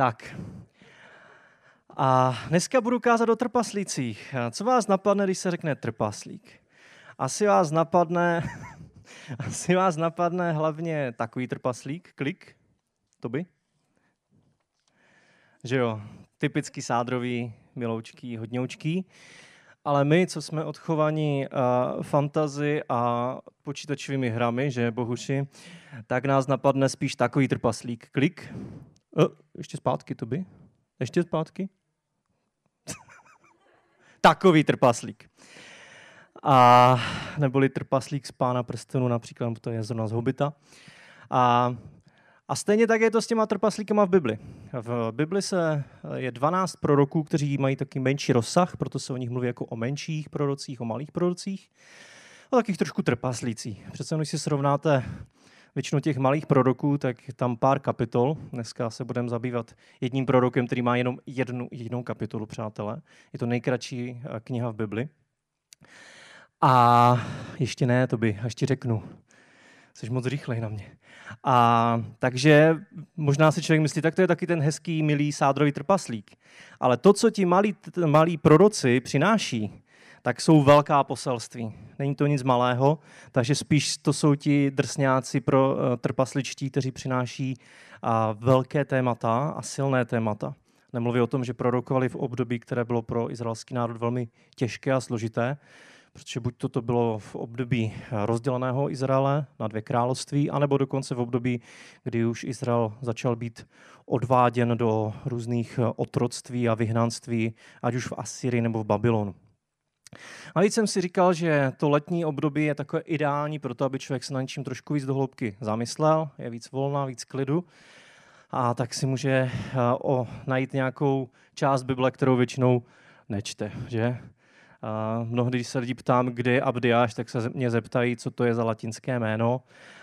Tak. A dneska budu kázat o trpaslících. Co vás napadne, když se řekne trpaslík? Asi vás napadne, asi vás napadne hlavně takový trpaslík, klik, to by. Že jo, typický sádrový, miloučký, hodňoučký. Ale my, co jsme odchovaní uh, fantazy a počítačovými hrami, že bohuši, tak nás napadne spíš takový trpaslík. Klik. Uh, ještě zpátky to by. Ještě zpátky. takový trpaslík. A neboli trpaslík z pána prstenu, například to je zrovna z Hobita. A a stejně tak je to s těma trpaslíkama v Bibli. V Bibli se je 12 proroků, kteří mají taky menší rozsah, proto se o nich mluví jako o menších prorocích, o malých prorocích. A takých trošku trpaslící. Přece když si srovnáte většinu těch malých proroků, tak tam pár kapitol. Dneska se budeme zabývat jedním prorokem, který má jenom jednu jedinou kapitolu, přátelé. Je to nejkratší eh, kniha v Bibli. A ještě ne, to by, ještě řeknu. Jsi moc rychlej na mě. A takže možná si člověk myslí, tak to je taky ten hezký, milý sádrový trpaslík. Ale to, co ti malí, malí proroci přináší, tak jsou velká poselství. Není to nic malého, takže spíš to jsou ti drsňáci pro uh, trpasličtí, kteří přináší velké témata a silné témata. Nemluví o tom, že prorokovali v období, které bylo pro izraelský národ velmi těžké a složité, protože buď toto bylo v období rozděleného Izraele na dvě království, anebo dokonce v období, kdy už Izrael začal být odváděn do různých otroctví a vyhnanství, ať už v Asyrii nebo v Babylonu. A víc jsem si říkal, že to letní období je takové ideální pro to, aby člověk se na něčím trošku víc dohloubky zamyslel, je víc volná, víc klidu. A tak si může eh, o, najít nějakou část Bible, kterou většinou nečte, že? A mnohdy, když se lidi ptám, kde je Abdiáš, tak se mě zeptají, co to je za latinské jméno,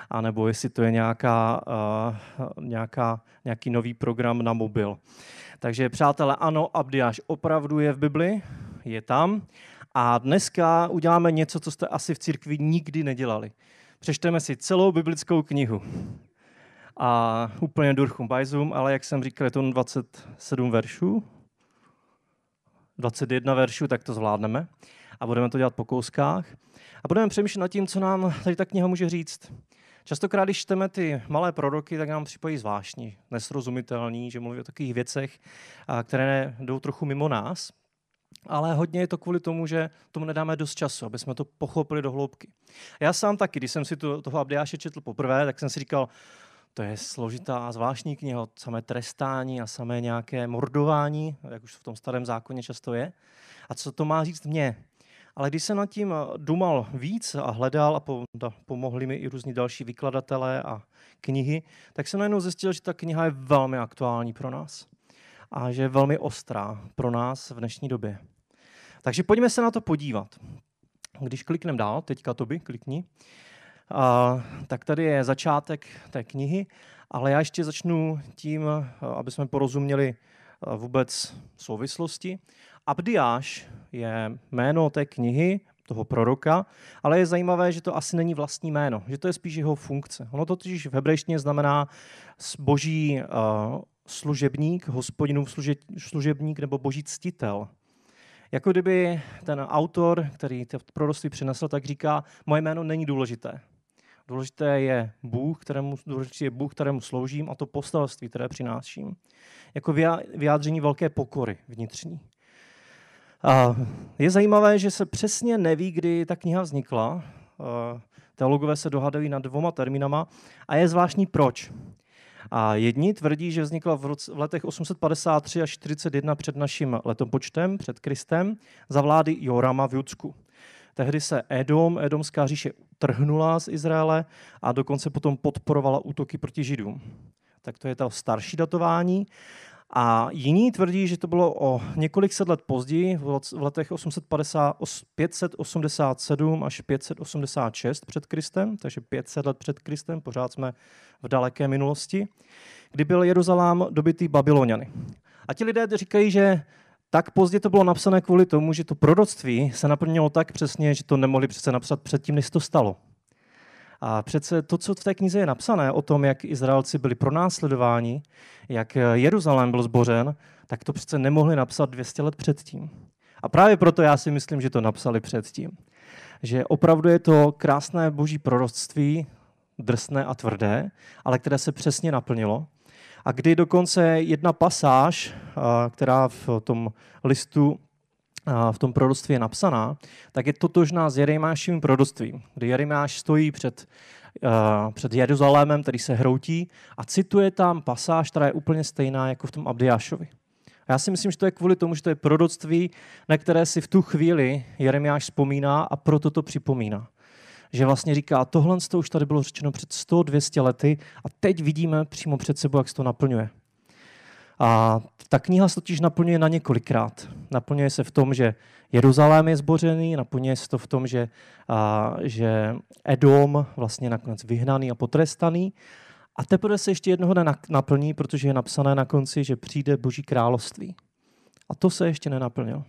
anebo jestli to je nějaká, uh, nějaká, nějaký nový program na mobil. Takže přátelé, ano, Abdiáš opravdu je v Bibli, je tam. A dneska uděláme něco, co jste asi v církvi nikdy nedělali. Přečteme si celou biblickou knihu. A úplně durchum bajzum, ale jak jsem říkal, je to 27 veršů, 21 veršů, tak to zvládneme. A budeme to dělat po kouskách. A budeme přemýšlet nad tím, co nám tady ta kniha může říct. Častokrát, když čteme ty malé proroky, tak nám připojí zvláštní, nesrozumitelný, že mluví o takových věcech, které jdou trochu mimo nás. Ale hodně je to kvůli tomu, že tomu nedáme dost času, aby jsme to pochopili do hloubky. Já sám taky, když jsem si to, toho Abdiáše četl poprvé, tak jsem si říkal, to je složitá a zvláštní kniha, samé trestání a samé nějaké mordování, jak už v tom starém zákoně často je. A co to má říct mně? Ale když jsem nad tím dumal víc a hledal a pomohli mi i různí další vykladatelé a knihy, tak jsem najednou zjistil, že ta kniha je velmi aktuální pro nás a že je velmi ostrá pro nás v dnešní době. Takže pojďme se na to podívat. Když klikneme dál, teďka to by, klikni, a, tak tady je začátek té knihy, ale já ještě začnu tím, aby jsme porozuměli vůbec souvislosti. Abdiáš je jméno té knihy, toho proroka, ale je zajímavé, že to asi není vlastní jméno, že to je spíš jeho funkce. Ono to totiž v hebrejštině znamená boží uh, služebník, hospodinův služebník nebo boží ctitel. Jako kdyby ten autor, který to proroctví přinesl, tak říká, moje jméno není důležité. Důležité je Bůh, kterému, důležité je Bůh, kterému sloužím a to poselství, které přináším. Jako vyjádření velké pokory vnitřní. A je zajímavé, že se přesně neví, kdy ta kniha vznikla. Teologové se dohadují nad dvoma termínama a je zvláštní proč. A jedni tvrdí, že vznikla v, roce, v letech 853 až 41 před naším letopočtem, před Kristem, za vlády Jorama v Judsku. Tehdy se Edom, Edomská říše, trhnula z Izraele a dokonce potom podporovala útoky proti Židům. Tak to je to starší datování. A jiní tvrdí, že to bylo o několik set let později, v letech 850, 587 až 586 před Kristem, takže 500 let před Kristem, pořád jsme v daleké minulosti, kdy byl Jeruzalém dobytý Babyloniany. A ti lidé říkají, že tak pozdě to bylo napsané kvůli tomu, že to proroctví se naplnilo tak přesně, že to nemohli přece napsat předtím, než to stalo. A přece to, co v té knize je napsané o tom, jak Izraelci byli pronásledováni, jak Jeruzalém byl zbořen, tak to přece nemohli napsat 200 let předtím. A právě proto já si myslím, že to napsali předtím. Že opravdu je to krásné boží proroctví, drsné a tvrdé, ale které se přesně naplnilo. A kdy dokonce jedna pasáž, která v tom listu v tom proroctví je napsaná, tak je totožná s Jeremiášovým proroctvím, kdy Jeremiáš stojí před, uh, před Jeruzalémem, který se hroutí a cituje tam pasáž, která je úplně stejná jako v tom Abdiášovi. A já si myslím, že to je kvůli tomu, že to je proroctví, na které si v tu chvíli Jeremiáš vzpomíná a proto to připomíná. Že vlastně říká, tohle to už tady bylo řečeno před 100-200 lety a teď vidíme přímo před sebou, jak se to naplňuje. A ta kniha se totiž naplňuje na několikrát. Naplňuje se v tom, že Jeruzalém je zbořený, naplňuje se to v tom, že, a, že Edom vlastně nakonec vyhnaný a potrestaný. A teprve se ještě jednoho naplní, protože je napsané na konci, že přijde Boží království. A to se ještě nenaplnilo.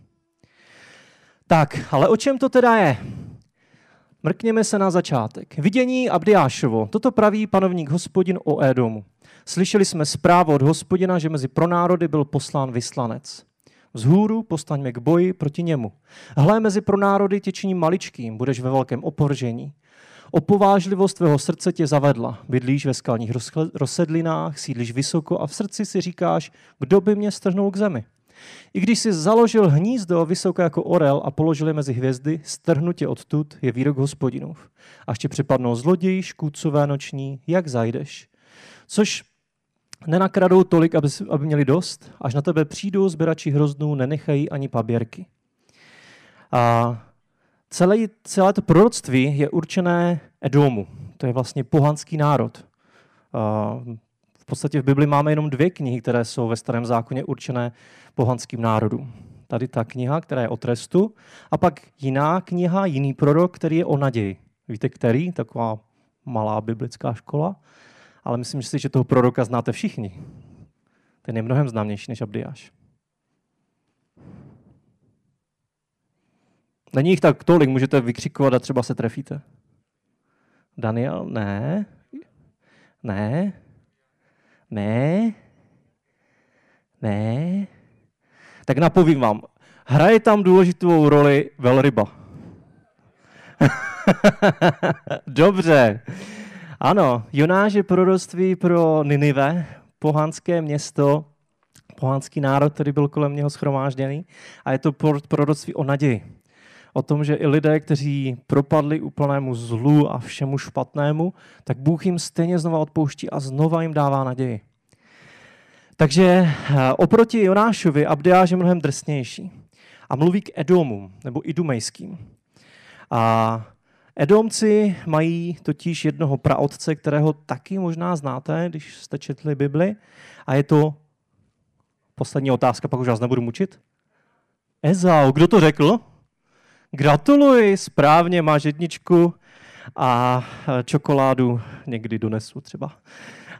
Tak, ale o čem to teda je? Mrkněme se na začátek. Vidění Abdiášovo. Toto praví panovník hospodin o Edomu. Slyšeli jsme zprávu od hospodina, že mezi pronárody byl poslán vyslanec. Vzhůru postaňme k boji proti němu. Hle, mezi pronárody tě činím maličkým, budeš ve velkém oporžení. Opovážlivost tvého srdce tě zavedla. Bydlíš ve skalních rozsedlinách, sídlíš vysoko a v srdci si říkáš, kdo by mě strhnul k zemi. I když si založil hnízdo vysoko jako orel a položil je mezi hvězdy, strhnutě odtud je výrok hospodinův. Až tě připadnou zloději, škůdcové noční, jak zajdeš. Což nenakradou tolik, aby, aby měli dost, až na tebe přijdou zběrači hroznů, nenechají ani paběrky. A celé, celé to proroctví je určené Edomu. To je vlastně pohanský národ. A v podstatě v Bibli máme jenom dvě knihy, které jsou ve starém zákoně určené pohanským národům. Tady ta kniha, která je o trestu, a pak jiná kniha, jiný prorok, který je o naději. Víte, který? Taková malá biblická škola ale myslím si, že toho proroka znáte všichni. Ten je mnohem známější než Abdiáš. Není jich tak tolik, můžete vykřikovat a třeba se trefíte. Daniel? Ne. Ne. Ne. Ne. Tak napovím vám. Hraje tam důležitou roli velryba. Dobře. Ano, Jonáš je proroctví pro Ninive, pohanské město, pohanský národ, který byl kolem něho schromážděný. A je to proroctví o naději. O tom, že i lidé, kteří propadli úplnému zlu a všemu špatnému, tak Bůh jim stejně znova odpouští a znova jim dává naději. Takže eh, oproti Jonášovi Abdiáš je mnohem drsnější. A mluví k Edomu, nebo Idumejským. A Edomci mají totiž jednoho praotce, kterého taky možná znáte, když jste četli Bibli. A je to poslední otázka, pak už vás nebudu mučit. Ezau, kdo to řekl? Gratuluji, správně, máš jedničku a čokoládu někdy donesu třeba.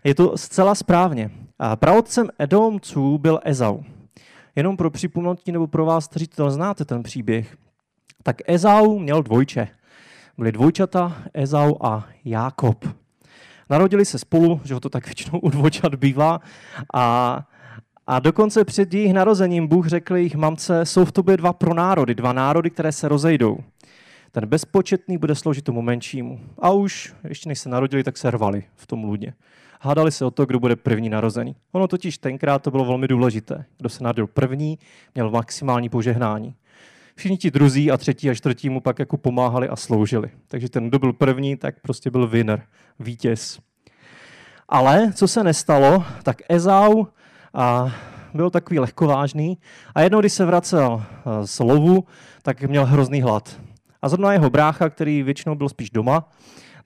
Je to zcela správně. Praotcem Edomců byl Ezau. Jenom pro připomenutí nebo pro vás, kteří to znáte, ten příběh. Tak Ezau měl dvojče byli dvojčata, Ezau a Jákob. Narodili se spolu, že to tak většinou u dvojčat bývá, a, a dokonce před jejich narozením Bůh řekl jejich mamce, jsou v tobě dva pronárody, dva národy, které se rozejdou. Ten bezpočetný bude sloužit tomu menšímu. A už, ještě než se narodili, tak se rvali v tom lůdě. Hádali se o to, kdo bude první narozený. Ono totiž tenkrát to bylo velmi důležité. Kdo se narodil první, měl maximální požehnání všichni ti druzí a třetí a čtvrtí mu pak jako pomáhali a sloužili. Takže ten, kdo byl první, tak prostě byl winner, vítěz. Ale co se nestalo, tak Ezau a byl takový lehkovážný a jednou, když se vracel eh, z lovu, tak měl hrozný hlad. A zrovna jeho brácha, který většinou byl spíš doma,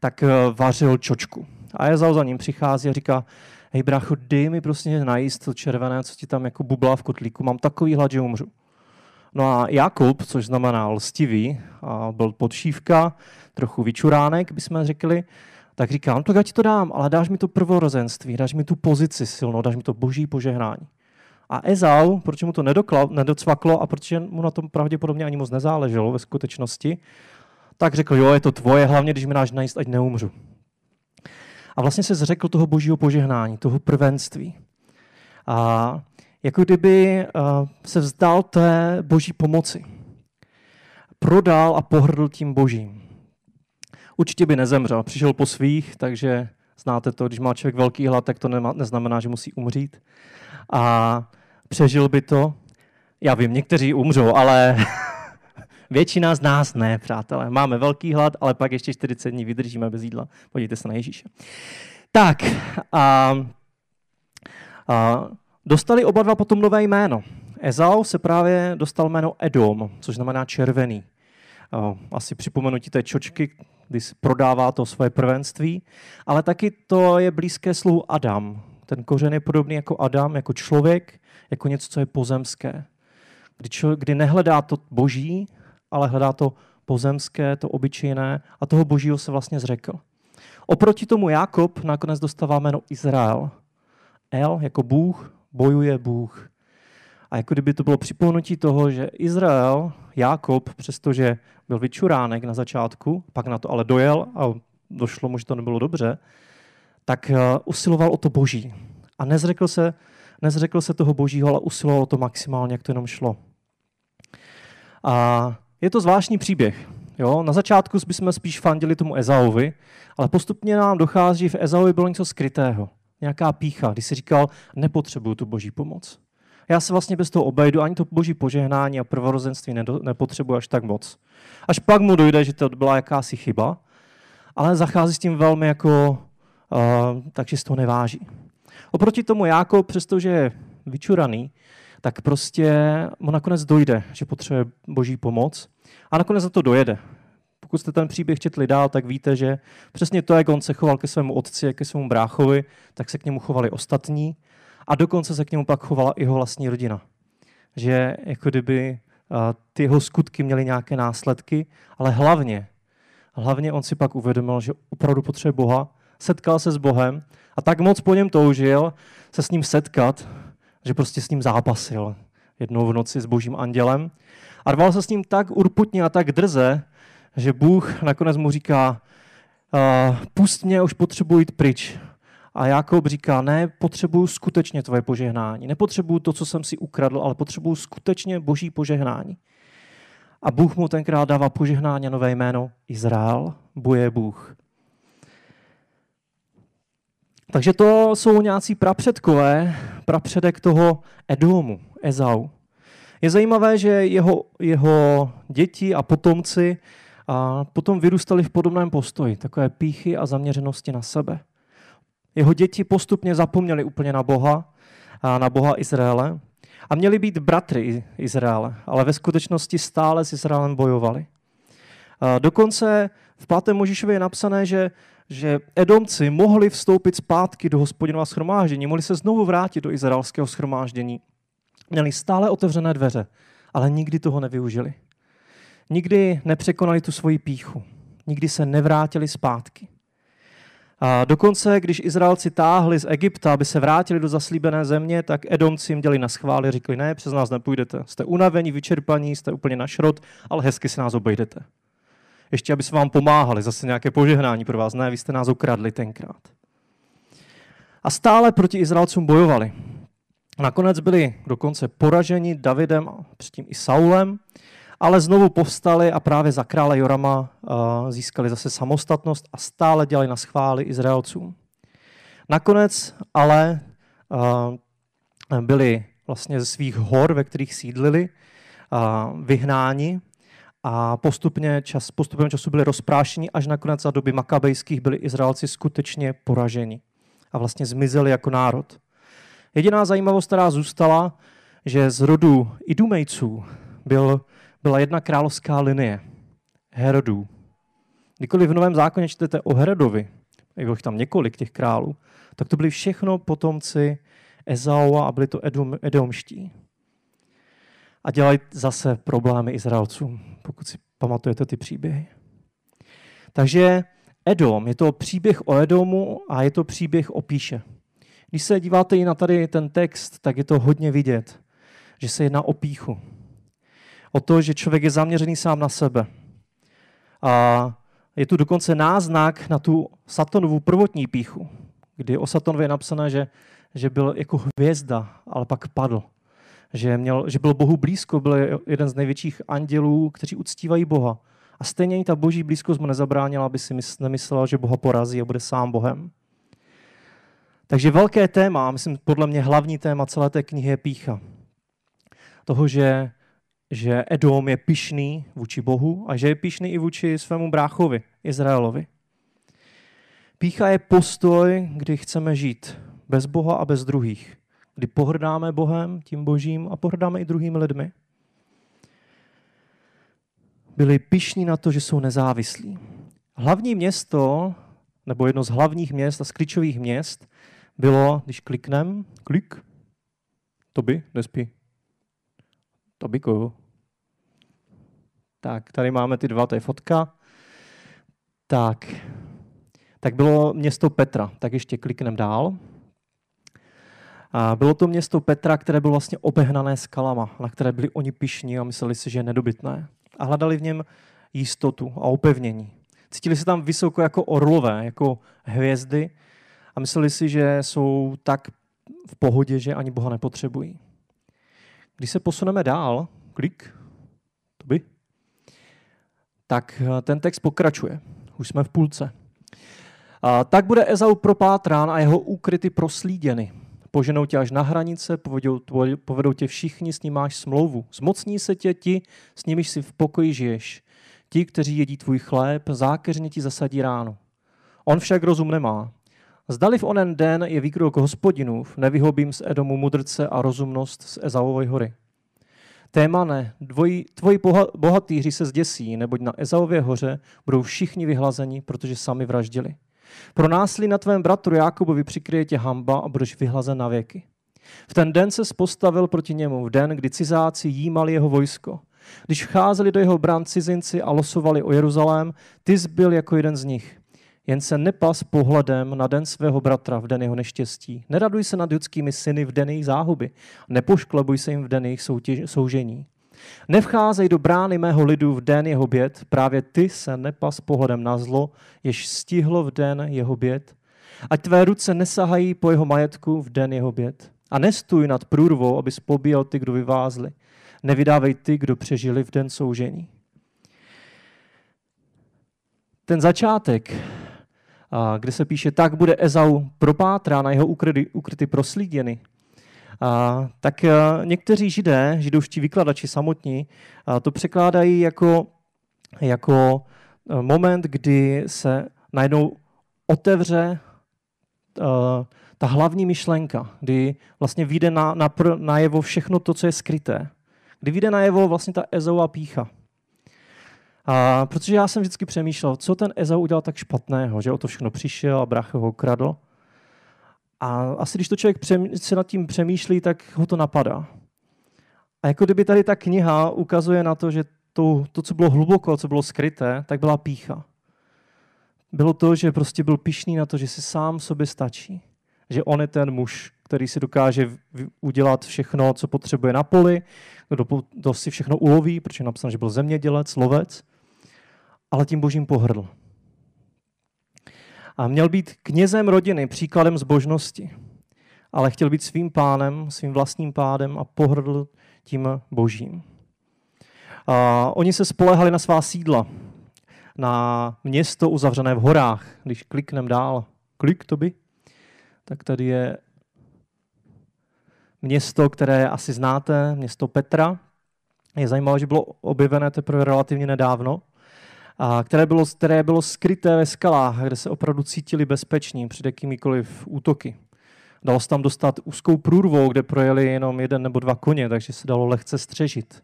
tak eh, vařil čočku. A Ezau za ním přichází a říká, hej brácho, dej mi prostě najíst to červené, co ti tam jako bublá v kotlíku, mám takový hlad, že umřu. No a Jakub, což znamená lstivý, a byl podšívka, trochu vyčuránek, bychom řekli, tak říká, no tak já ti to dám, ale dáš mi to prvorozenství, dáš mi tu pozici silnou, dáš mi to boží požehnání. A Ezau, proč mu to nedokla, nedocvaklo a protože mu na tom pravděpodobně ani moc nezáleželo ve skutečnosti, tak řekl, jo, je to tvoje, hlavně když mi dáš najíst, ať neumřu. A vlastně se zřekl toho božího požehnání, toho prvenství. A jako kdyby se vzdal té boží pomoci. Prodal a pohrdl tím božím. Určitě by nezemřel. Přišel po svých, takže znáte to, když má člověk velký hlad, tak to neznamená, že musí umřít. A přežil by to. Já vím, někteří umřou, ale většina z nás ne, přátelé. Máme velký hlad, ale pak ještě 40 dní vydržíme bez jídla. Podívejte se na Ježíše. Tak, a, a dostali oba dva potom nové jméno. Ezau se právě dostal jméno Edom, což znamená červený. Asi připomenutí té čočky, kdy prodává to svoje prvenství, ale taky to je blízké slovu Adam. Ten kořen je podobný jako Adam, jako člověk, jako něco, co je pozemské. Kdy, čo, kdy nehledá to boží, ale hledá to pozemské, to obyčejné a toho božího se vlastně zřekl. Oproti tomu Jakob nakonec dostává jméno Izrael. El jako Bůh, bojuje Bůh. A jako kdyby to bylo připomenutí toho, že Izrael, Jakob, přestože byl vyčuránek na začátku, pak na to ale dojel a došlo mu, že to nebylo dobře, tak eh, usiloval o to boží. A nezřekl se, nezřekl se toho božího, ale usiloval o to maximálně, jak to jenom šlo. A je to zvláštní příběh. Jo? Na začátku bychom spíš fandili tomu Ezauvi, ale postupně nám dochází, že v Ezauvi bylo něco skrytého. Nějaká pícha, když si říkal, nepotřebuju tu boží pomoc. Já se vlastně bez toho obejdu, ani to boží požehnání a prvorozenství nepotřebuji až tak moc. Až pak mu dojde, že to byla jakási chyba, ale zachází s tím velmi jako, uh, takže z toho neváží. Oproti tomu Jákob, přestože je vyčuraný, tak prostě mu nakonec dojde, že potřebuje boží pomoc a nakonec za to dojede. Pokud jste ten příběh četli dál, tak víte, že přesně to, jak on se choval ke svému otci, ke svému bráchovi, tak se k němu chovali ostatní a dokonce se k němu pak chovala i jeho vlastní rodina. Že jako kdyby ty jeho skutky měly nějaké následky, ale hlavně, hlavně on si pak uvědomil, že opravdu potřebuje Boha, setkal se s Bohem a tak moc po něm toužil se s ním setkat, že prostě s ním zápasil jednou v noci s božím andělem a rval se s ním tak urputně a tak drze, že Bůh nakonec mu říká, uh, pust mě, už potřebuji jít pryč. A Jakob říká, ne, potřebuju skutečně tvoje požehnání. Nepotřebuju to, co jsem si ukradl, ale potřebuju skutečně boží požehnání. A Bůh mu tenkrát dává požehnání nové jméno Izrael, boje Bůh. Takže to jsou nějací prapředkové, prapředek toho Edomu, Ezau. Je zajímavé, že jeho, jeho děti a potomci a potom vyrůstali v podobném postoji, takové píchy a zaměřenosti na sebe. Jeho děti postupně zapomněli úplně na Boha, a na Boha Izraele a měli být bratry Izraele, ale ve skutečnosti stále s Izraelem bojovali. A dokonce v 5. Možišově je napsané, že, že Edomci mohli vstoupit zpátky do hospodinova schromáždění, mohli se znovu vrátit do izraelského schromáždění. Měli stále otevřené dveře, ale nikdy toho nevyužili. Nikdy nepřekonali tu svoji píchu. Nikdy se nevrátili zpátky. A dokonce, když Izraelci táhli z Egypta, aby se vrátili do zaslíbené země, tak Edomci jim děli na schvály, říkali, ne, přes nás nepůjdete. Jste unavení, vyčerpaní, jste úplně na šrot, ale hezky si nás obejdete. Ještě, aby se vám pomáhali, zase nějaké požehnání pro vás. Ne, vy jste nás ukradli tenkrát. A stále proti Izraelcům bojovali. Nakonec byli dokonce poraženi Davidem a předtím i Saulem, ale znovu povstali a právě za krále Jorama získali zase samostatnost a stále dělali na schvály Izraelcům. Nakonec ale byli vlastně ze svých hor, ve kterých sídlili, vyhnáni a postupně čas, postupem času byli rozprášeni, až nakonec za doby makabejských byli Izraelci skutečně poraženi a vlastně zmizeli jako národ. Jediná zajímavost, která zůstala, že z rodu Idumejců byl byla jedna královská linie, Herodů. Kdykoliv v Novém zákoně čtete o Herodovi, je tam několik těch králů, tak to byli všechno potomci Ezaua a byli to Edom, Edomští. A dělají zase problémy Izraelcům, pokud si pamatujete ty příběhy. Takže Edom, je to příběh o Edomu a je to příběh o Píše. Když se díváte i na tady ten text, tak je to hodně vidět, že se jedná o píchu o to, že člověk je zaměřený sám na sebe. A je tu dokonce náznak na tu Satonovu prvotní píchu, kdy o Satonovi je napsané, že, že byl jako hvězda, ale pak padl. Že, měl, že byl Bohu blízko, byl jeden z největších andělů, kteří uctívají Boha. A stejně i ta boží blízkost mu nezabránila, aby si nemyslel, že Boha porazí a bude sám Bohem. Takže velké téma, myslím podle mě hlavní téma celé té knihy je pícha. Toho, že, že Edom je pišný vůči Bohu a že je pišný i vůči svému bráchovi, Izraelovi. Pícha je postoj, kdy chceme žít bez Boha a bez druhých. Kdy pohrdáme Bohem, tím Božím a pohrdáme i druhými lidmi. Byli pišní na to, že jsou nezávislí. Hlavní město, nebo jedno z hlavních měst a z klíčových měst, bylo, když kliknem, klik, to by, nespí. To by. Tak, tady máme ty dva, to je fotka. Tak, tak bylo město Petra. Tak ještě kliknem dál. A bylo to město Petra, které bylo vlastně obehnané skalama, na které byli oni pišní a mysleli si, že je nedobytné. A hledali v něm jistotu a opevnění. Cítili se tam vysoko jako orlové, jako hvězdy a mysleli si, že jsou tak v pohodě, že ani Boha nepotřebují. Když se posuneme dál, klik, to by, tak eh, ten text pokračuje. Už jsme v půlce. A tak bude Ezau propátrán a jeho úkryty proslíděny. Poženou tě až na hranice, povedou, povedou tě všichni, s ním máš smlouvu. Zmocní se tě ti, s nimiž si v pokoji žiješ. Ti, kteří jedí tvůj chléb, zákeřně ti zasadí ráno. On však rozum nemá. Zdali v onen den je výkrok hospodinův, nevyhobím z Edomu mudrce a rozumnost z Ezaovoj hory. Témane, dvojí, tvoji bohatýři se zděsí, neboť na Ezaově hoře budou všichni vyhlazeni, protože sami vraždili. Pro násilí na tvém bratru Jákobovi přikryje tě hamba a budeš vyhlazen na věky. V ten den se postavil proti němu, v den, kdy cizáci jímali jeho vojsko. Když vcházeli do jeho brán cizinci a losovali o Jeruzalém, ty zbyl jako jeden z nich. Jen se nepas pohledem na den svého bratra v den jeho neštěstí. Neraduj se nad judskými syny v den jejich záhuby. Nepošklebuj se jim v den jejich soutěž, soužení. Nevcházej do brány mého lidu v den jeho běd, právě ty se nepas pohledem na zlo, jež stihlo v den jeho běd. Ať tvé ruce nesahají po jeho majetku v den jeho běd. A nestůj nad průrvou, abys pobíjel ty, kdo vyvázli. Nevydávej ty, kdo přežili v den soužení. Ten začátek kde se píše, tak bude Ezau propátrán na jeho ukryty, ukryty proslíděny. A, tak a, někteří židé, židovští vykladači samotní, a, to překládají jako, jako moment, kdy se najednou otevře a, ta hlavní myšlenka, kdy vlastně vyjde na, na, najevo všechno to, co je skryté. Kdy vyjde najevo vlastně ta Ezova pícha. A protože já jsem vždycky přemýšlel, co ten Ezau udělal tak špatného, že o to všechno přišel a brácha ho ukradl. A asi když to člověk se nad tím přemýšlí, tak ho to napadá. A jako kdyby tady ta kniha ukazuje na to, že to, to, co bylo hluboko, co bylo skryté, tak byla pícha. Bylo to, že prostě byl pišný na to, že si sám sobě stačí. Že on je ten muž, který si dokáže udělat všechno, co potřebuje na poli, kdo si všechno uloví, protože napsal, že byl zemědělec, lovec ale tím božím pohrdl. A měl být knězem rodiny, příkladem zbožnosti, ale chtěl být svým pánem, svým vlastním pádem a pohrdl tím božím. A oni se spolehali na svá sídla, na město uzavřené v horách. Když kliknem dál, klik to by, tak tady je město, které asi znáte, město Petra. Je zajímavé, že bylo objevené teprve relativně nedávno a které, bylo, které bylo skryté ve skalách, kde se opravdu cítili bezpeční před jakýmikoliv útoky. Dalo se tam dostat úzkou průrvou, kde projeli jenom jeden nebo dva koně, takže se dalo lehce střežit.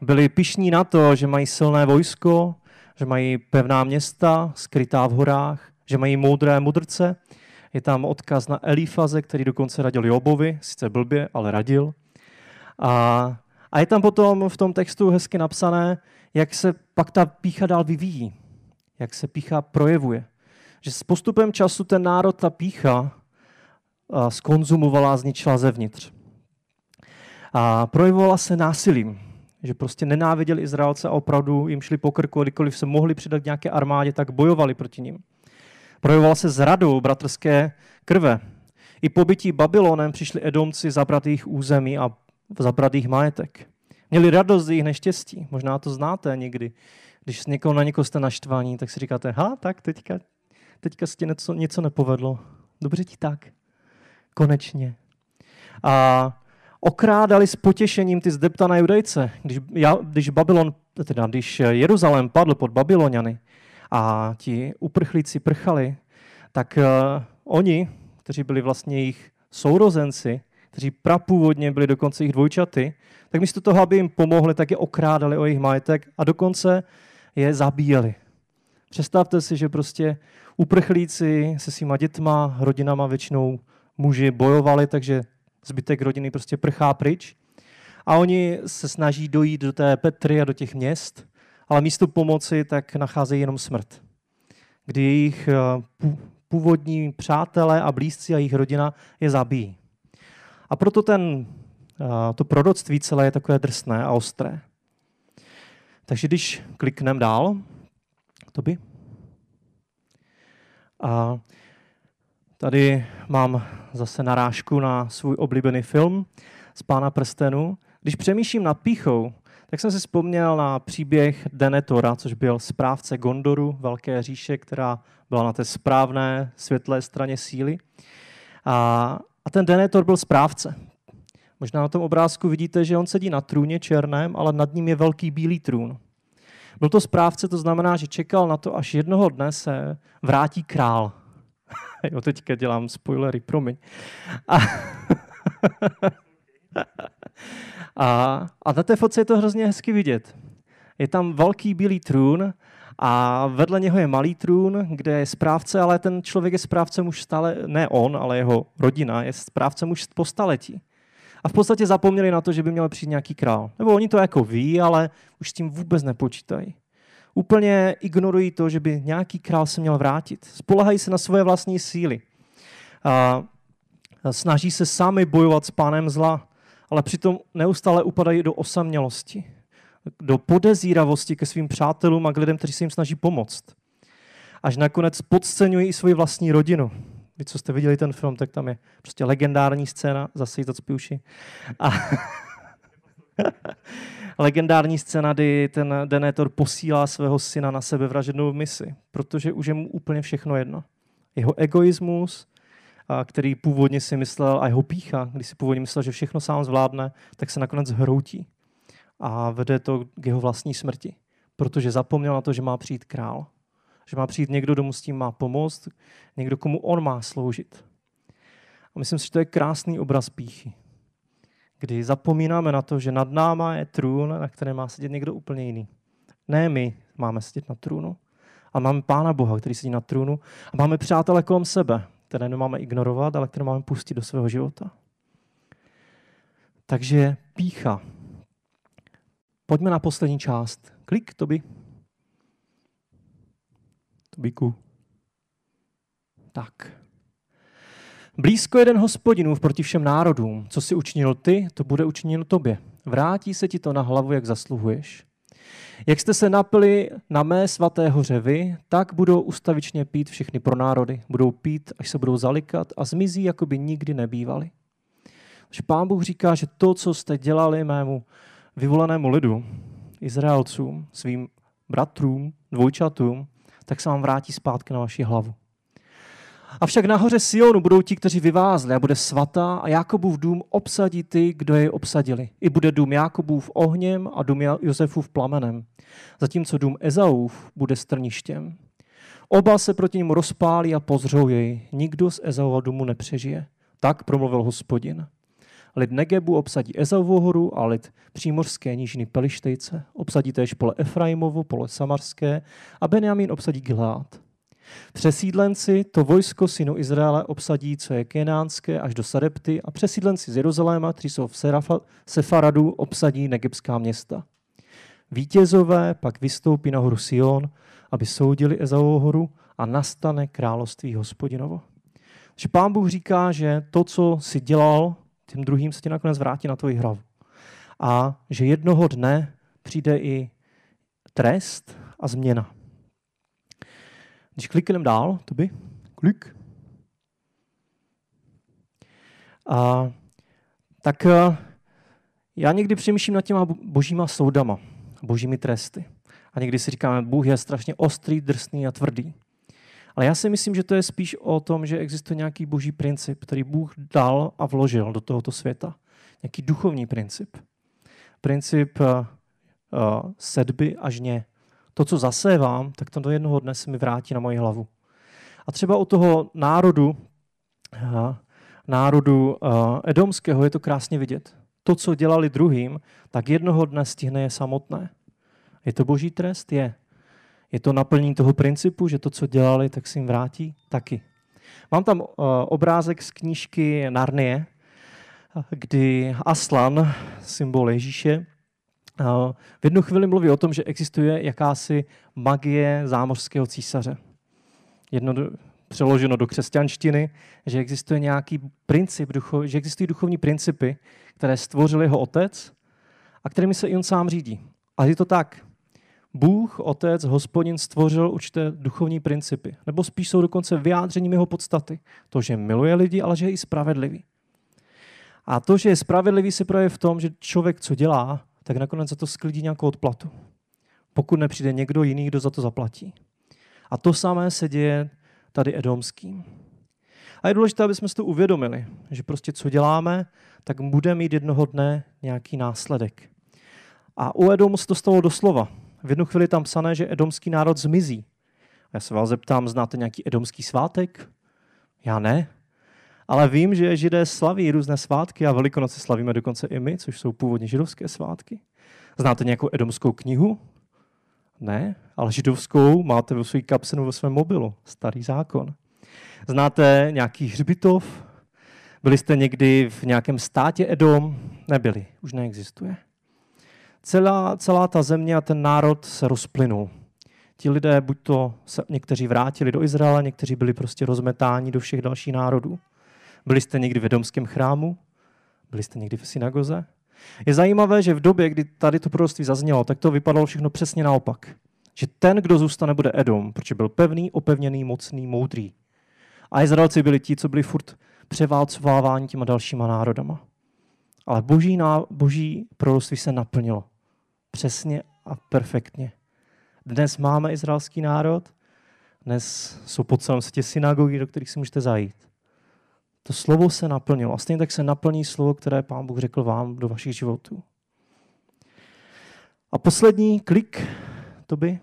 Byli pišní na to, že mají silné vojsko, že mají pevná města, skrytá v horách, že mají moudré mudrce. Je tam odkaz na Elifaze, který dokonce radil Jobovi, sice blbě, ale radil. A, a je tam potom v tom textu hezky napsané, jak se pak ta pícha dál vyvíjí, jak se pícha projevuje. Že s postupem času ten národ, ta pícha, skonzumovala a zničila zevnitř. A projevovala se násilím. že prostě nenáviděli Izraelce a opravdu jim šli po krku, kdykoliv se mohli přidat nějaké armádě, tak bojovali proti ním. Projevoval se zradou bratrské krve. I po bytí Babylonem přišli Edomci zabrat jejich území a zabrat jejich majetek. Měli radost z jejich neštěstí. Možná to znáte někdy. Když někoho na někoho jste naštvaní, tak si říkáte, ha, tak teďka, teďka se ti něco, něco nepovedlo. Dobře ti tak. Konečně. A okrádali s potěšením ty zdeptané judejce. Když, když, Babylon, teda když Jeruzalém padl pod Babyloniany a ti uprchlíci prchali, tak uh, oni, kteří byli vlastně jejich sourozenci, kteří prapůvodně byli dokonce jejich dvojčaty, tak místo toho, aby jim pomohli, tak je okrádali o jejich majetek a dokonce je zabíjeli. Představte si, že prostě uprchlíci se svýma dětma, rodinama většinou muži bojovali, takže zbytek rodiny prostě prchá pryč. A oni se snaží dojít do té Petry a do těch měst, ale místo pomoci tak nacházejí jenom smrt. Kdy jejich eh, původní přátelé a blízci a jejich rodina je zabijí. A proto ten, to proroctví celé je takové drsné a ostré. Takže když klikneme dál, to by. A tady mám zase narážku na svůj oblíbený film z Pána prstenu. Když přemýšlím nad píchou, tak jsem si vzpomněl na příběh Denetora, což byl správce Gondoru, velké říše, která byla na té správné světlé straně síly. A, a ten Denetor byl správce. Možná na tom obrázku vidíte, že on sedí na trůně černém, ale nad ním je velký bílý trůn. Byl to správce, to znamená, že čekal na to, až jednoho dne se vrátí král. jo, teďka dělám spoilery, promiň. A, a, a na té fotce je to hrozně hezky vidět. Je tam velký bílý trůn a vedle něho je malý trůn, kde je správce, ale ten člověk je správcem už stále, ne on, ale jeho rodina je správcem už po staletí. A v podstatě zapomněli na to, že by měl přijít nějaký král. Nebo oni to jako ví, ale už s tím vůbec nepočítají. Úplně ignorují to, že by nějaký král se měl vrátit. Spolehají se na svoje vlastní síly. A snaží se sami bojovat s pánem zla, ale přitom neustále upadají do osamělosti, do podezíravosti ke svým přátelům a k lidem, kteří se jim snaží pomoct. Až nakonec podceňují i svoji vlastní rodinu. Vy, co jste viděli ten film, tak tam je prostě legendární scéna, zase jí spíši. A legendární scéna, kdy ten Denétor posílá svého syna na sebe vražednou misi, protože už je mu úplně všechno jedno. Jeho egoismus, který původně si myslel, a jeho pícha, když si původně myslel, že všechno sám zvládne, tak se nakonec hroutí a vede to k jeho vlastní smrti, protože zapomněl na to, že má přijít král. Že má přijít někdo, kdo mu s tím má pomoct, někdo, komu on má sloužit. A myslím si, že to je krásný obraz píchy. Kdy zapomínáme na to, že nad náma je trůn, na kterém má sedět někdo úplně jiný. Ne my máme sedět na trůnu, ale máme Pána Boha, který sedí na trůnu a máme přátele kolem sebe, které nemáme ignorovat, ale které máme pustit do svého života. Takže pícha. Pojďme na poslední část. Klik, Toby. Tobíku. Tak. Blízko jeden hospodinův proti všem národům. Co si učinil ty, to bude učiněno tobě. Vrátí se ti to na hlavu, jak zasluhuješ. Jak jste se napili na mé svaté hoře vy, tak budou ustavičně pít všechny pro národy. Budou pít, až se budou zalikat a zmizí, jako by nikdy nebývali. Takže pán Bůh říká, že to, co jste dělali mému vyvolenému lidu, Izraelcům, svým bratrům, dvojčatům, tak se vám vrátí zpátky na vaši hlavu. Avšak nahoře Sionu budou ti, kteří vyvázli a bude svatá a Jakobův dům obsadí ty, kdo jej obsadili. I bude dům Jakobův ohněm a dům Josefův plamenem. Zatímco dům Ezaův bude strništěm. Oba se proti němu rozpálí a pozřou jej. Nikdo z Ezaova domu nepřežije. Tak promluvil hospodin. Lid Negebu obsadí Ezauvu horu a lid přímořské nížiny Pelištejce obsadí též pole Efraimovo, pole Samarské a Benjamin obsadí Gilead. Přesídlenci to vojsko synu Izraele obsadí, co je kenánské, až do Sarepty a přesídlenci z Jeruzaléma, kteří jsou v Sefaradu, obsadí negebská města. Vítězové pak vystoupí na horu Sion, aby soudili Ezauvu horu a nastane království hospodinovo. Takže pán Bůh říká, že to, co si dělal, tím druhým se ti nakonec vrátí na tvoji hlavu. a že jednoho dne přijde i trest a změna. Když klikneme dál, to by klik. A, tak a, já někdy přemýšlím nad těma božíma soudama, božími tresty. A někdy si říkáme, Bůh je strašně ostrý, drsný a tvrdý. Ale já si myslím, že to je spíš o tom, že existuje nějaký boží princip, který Bůh dal a vložil do tohoto světa. Nějaký duchovní princip. Princip uh, uh, sedby a žně. To, co zasévám, tak to do jednoho dne se mi vrátí na moji hlavu. A třeba u toho národu, uh, národu uh, edomského je to krásně vidět. To, co dělali druhým, tak jednoho dne stihne je samotné. Je to boží trest? Je. Je to naplnění toho principu, že to, co dělali, tak si jim vrátí? Taky. Mám tam uh, obrázek z knížky Narnie, kdy Aslan, symbol Ježíše, uh, v jednu chvíli mluví o tom, že existuje jakási magie zámořského císaře. Jedno přeloženo do křesťanštiny, že existuje nějaký princip, ducho, že existují duchovní principy, které stvořil jeho otec a kterými se i on sám řídí. A je to tak. Bůh, Otec, Hospodin stvořil určité duchovní principy, nebo spíš jsou dokonce vyjádřením jeho podstaty. To, že miluje lidi, ale že je i spravedlivý. A to, že je spravedlivý, se projeví v tom, že člověk, co dělá, tak nakonec za to sklidí nějakou odplatu. Pokud nepřijde někdo jiný, kdo za to zaplatí. A to samé se děje tady edomským. A je důležité, aby jsme si to uvědomili, že prostě co děláme, tak bude mít jednoho dne nějaký následek. A u Edomu se to stalo doslova. V jednu chvíli tam psané, že edomský národ zmizí. Já se vás zeptám, znáte nějaký edomský svátek? Já ne. Ale vím, že židé slaví různé svátky a Velikonoce slavíme dokonce i my, což jsou původně židovské svátky. Znáte nějakou edomskou knihu? Ne, ale židovskou máte ve své kapse ve svém mobilu. Starý zákon. Znáte nějaký hřbitov? Byli jste někdy v nějakém státě Edom? Nebyli, už neexistuje celá, celá ta země a ten národ se rozplynul. Ti lidé buď to se někteří vrátili do Izraele, někteří byli prostě rozmetáni do všech dalších národů. Byli jste někdy v vědomském chrámu? Byli jste někdy v synagoze? Je zajímavé, že v době, kdy tady to proroctví zaznělo, tak to vypadalo všechno přesně naopak. Že ten, kdo zůstane, bude Edom, protože byl pevný, opevněný, mocný, moudrý. A Izraelci byli ti, co byli furt převálcováváni těma dalšíma národama. Ale boží, ná, boží proroctví se naplnilo přesně a perfektně. Dnes máme izraelský národ, dnes jsou po celém světě synagogy, do kterých si můžete zajít. To slovo se naplnilo. A stejně tak se naplní slovo, které Pán Bůh řekl vám do vašich životů. A poslední klik, to by.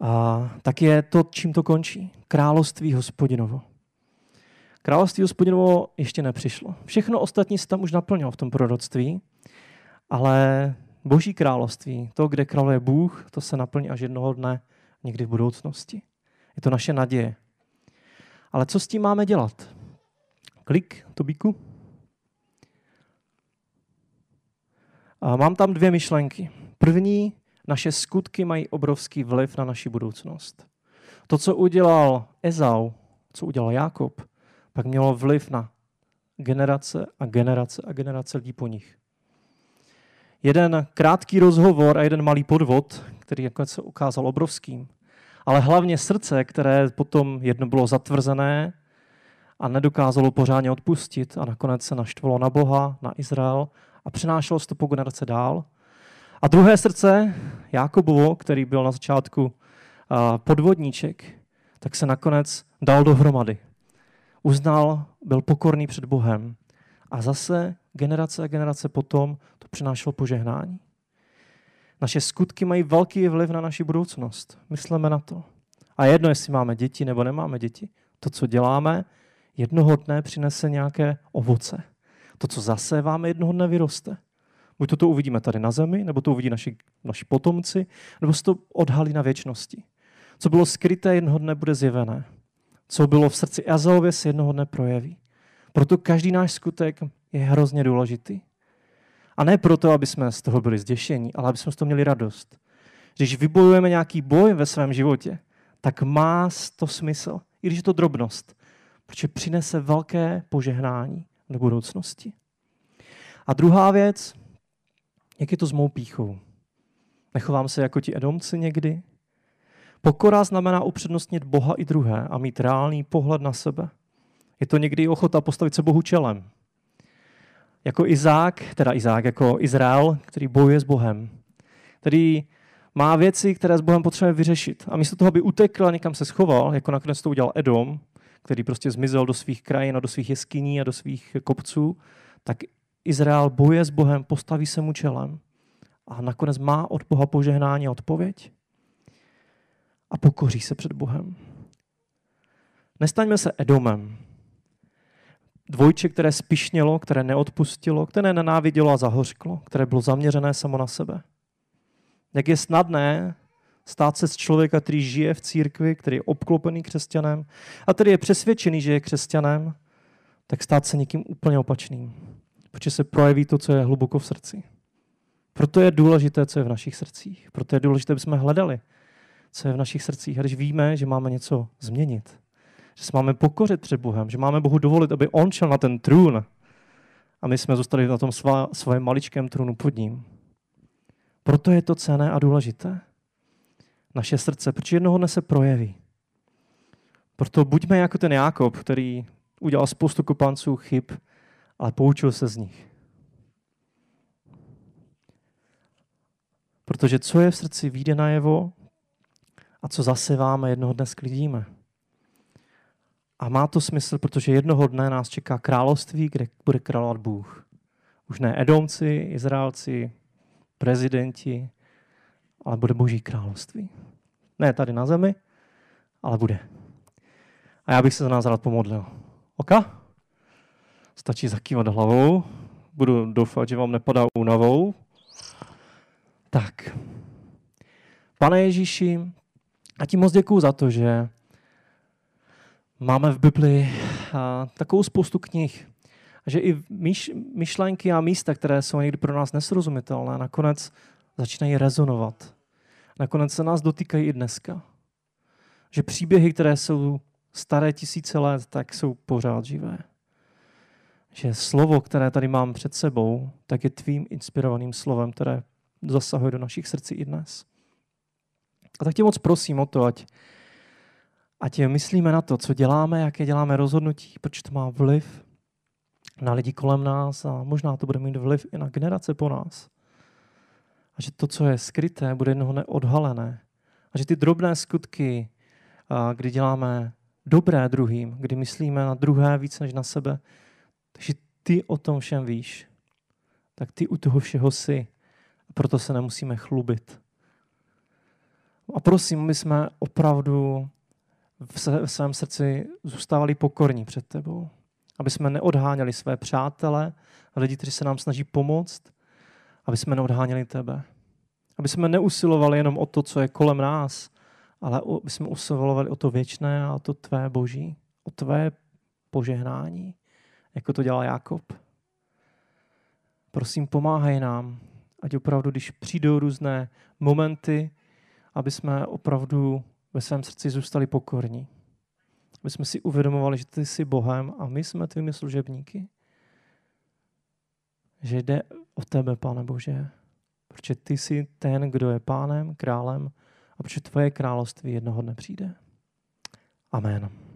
A tak je to, čím to končí. Království hospodinovo. Království hospodinovo ještě nepřišlo. Všechno ostatní se tam už naplnilo v tom proroctví, ale Boží království, to, kde králuje Bůh, to se naplní až jednoho dne někdy v budoucnosti. Je to naše naděje. Ale co s tím máme dělat? Klik, Tobíku. A mám tam dvě myšlenky. První, naše skutky mají obrovský vliv na naši budoucnost. To, co udělal Ezau, co udělal Jákob, pak mělo vliv na generace a generace a generace lidí po nich jeden krátký rozhovor a jeden malý podvod, který jako se ukázal obrovským. Ale hlavně srdce, které potom jedno bylo zatvrzené a nedokázalo pořádně odpustit a nakonec se naštvalo na Boha, na Izrael a přenášelo se to po generace dál. A druhé srdce, Jákobovo, který byl na začátku podvodníček, tak se nakonec dal dohromady. Uznal, byl pokorný před Bohem a zase generace a generace potom to přinášelo požehnání. Naše skutky mají velký vliv na naši budoucnost. Myslíme na to. A jedno, jestli máme děti nebo nemáme děti. To, co děláme, jednoho dne přinese nějaké ovoce. To, co zaséváme, jednoho dne vyroste. Buď to, to uvidíme tady na zemi, nebo to uvidí naši, naši potomci, nebo se to odhalí na věčnosti. Co bylo skryté, jednoho dne bude zjevené. Co bylo v srdci Azeově, se jednoho dne projeví. Proto každý náš skutek je hrozně důležitý. A ne proto, aby jsme z toho byli zděšení, ale aby jsme z toho měli radost. Když vybojujeme nějaký boj ve svém životě, tak má to smysl, i když je to drobnost, protože přinese velké požehnání do budoucnosti. A druhá věc, jak je to s mou píchou? Nechovám se jako ti edomci někdy? Pokora znamená upřednostnit Boha i druhé a mít reálný pohled na sebe. Je to někdy ochota postavit se Bohu čelem. Jako Izák, teda Izák, jako Izrael, který bojuje s Bohem, který má věci, které s Bohem potřebuje vyřešit. A místo toho, aby utekl a někam se schoval, jako nakonec to udělal Edom, který prostě zmizel do svých krajin a do svých jeskyní a do svých kopců, tak Izrael bojuje s Bohem, postaví se mu čelem a nakonec má od Boha požehnání a odpověď a pokoří se před Bohem. Nestaňme se Edomem. Dvojče, které spišnělo, které neodpustilo, které nenávidělo a zahořklo, které bylo zaměřené samo na sebe. Jak je snadné stát se z člověka, který žije v církvi, který je obklopený křesťanem a který je přesvědčený, že je křesťanem, tak stát se někým úplně opačným. Protože se projeví to, co je hluboko v srdci. Proto je důležité, co je v našich srdcích. Proto je důležité, aby jsme hledali, co je v našich srdcích. A když víme, že máme něco změnit, že se máme pokořit před Bohem, že máme Bohu dovolit, aby On šel na ten trůn a my jsme zůstali na tom svá, svém maličkém trůnu pod ním. Proto je to cené a důležité. Naše srdce, protože jednoho dne se projeví. Proto buďme jako ten Jákob, který udělal spoustu kopanců chyb, ale poučil se z nich. Protože co je v srdci, výjde najevo a co zaseváme, jednoho dne sklidíme. A má to smysl, protože jednoho dne nás čeká království, kde bude královat Bůh. Už ne Edomci, Izraelci, prezidenti, ale bude Boží království. Ne tady na zemi, ale bude. A já bych se za nás rád pomodlil. Oka? Stačí zakývat hlavou. Budu doufat, že vám nepadá únavou. Tak. Pane Ježíši, a ti moc děkuju za to, že máme v Bibli takovou spoustu knih, že i myš, myšlenky a místa, které jsou někdy pro nás nesrozumitelné, nakonec začínají rezonovat. Nakonec se nás dotýkají i dneska. Že příběhy, které jsou staré tisíce let, tak jsou pořád živé. Že slovo, které tady mám před sebou, tak je tvým inspirovaným slovem, které zasahuje do našich srdcí i dnes. A tak tě moc prosím o to, ať, ať myslíme na to, co děláme, jaké děláme rozhodnutí, proč to má vliv na lidi kolem nás a možná to bude mít vliv i na generace po nás. A že to, co je skryté, bude jednoho neodhalené. A že ty drobné skutky, kdy děláme dobré druhým, kdy myslíme na druhé víc než na sebe, takže ty o tom všem víš. Tak ty u toho všeho jsi. A proto se nemusíme chlubit. A prosím, my jsme opravdu v svém srdci zůstávali pokorní před tebou aby jsme neodháněli své přátele a lidi, kteří se nám snaží pomoct, aby jsme neodháněli tebe. Aby jsme neusilovali jenom o to, co je kolem nás, ale aby jsme usilovali o to věčné a o to tvé boží, o tvé požehnání, jako to dělal Jakob. Prosím, pomáhej nám, ať opravdu, když přijdou různé momenty, aby jsme opravdu ve svém srdci zůstali pokorní. My jsme si uvědomovali, že ty jsi Bohem a my jsme tvými služebníky. Že jde o tebe, Pane Bože. Protože ty jsi ten, kdo je pánem, králem a protože tvoje království jednoho dne přijde. Amen.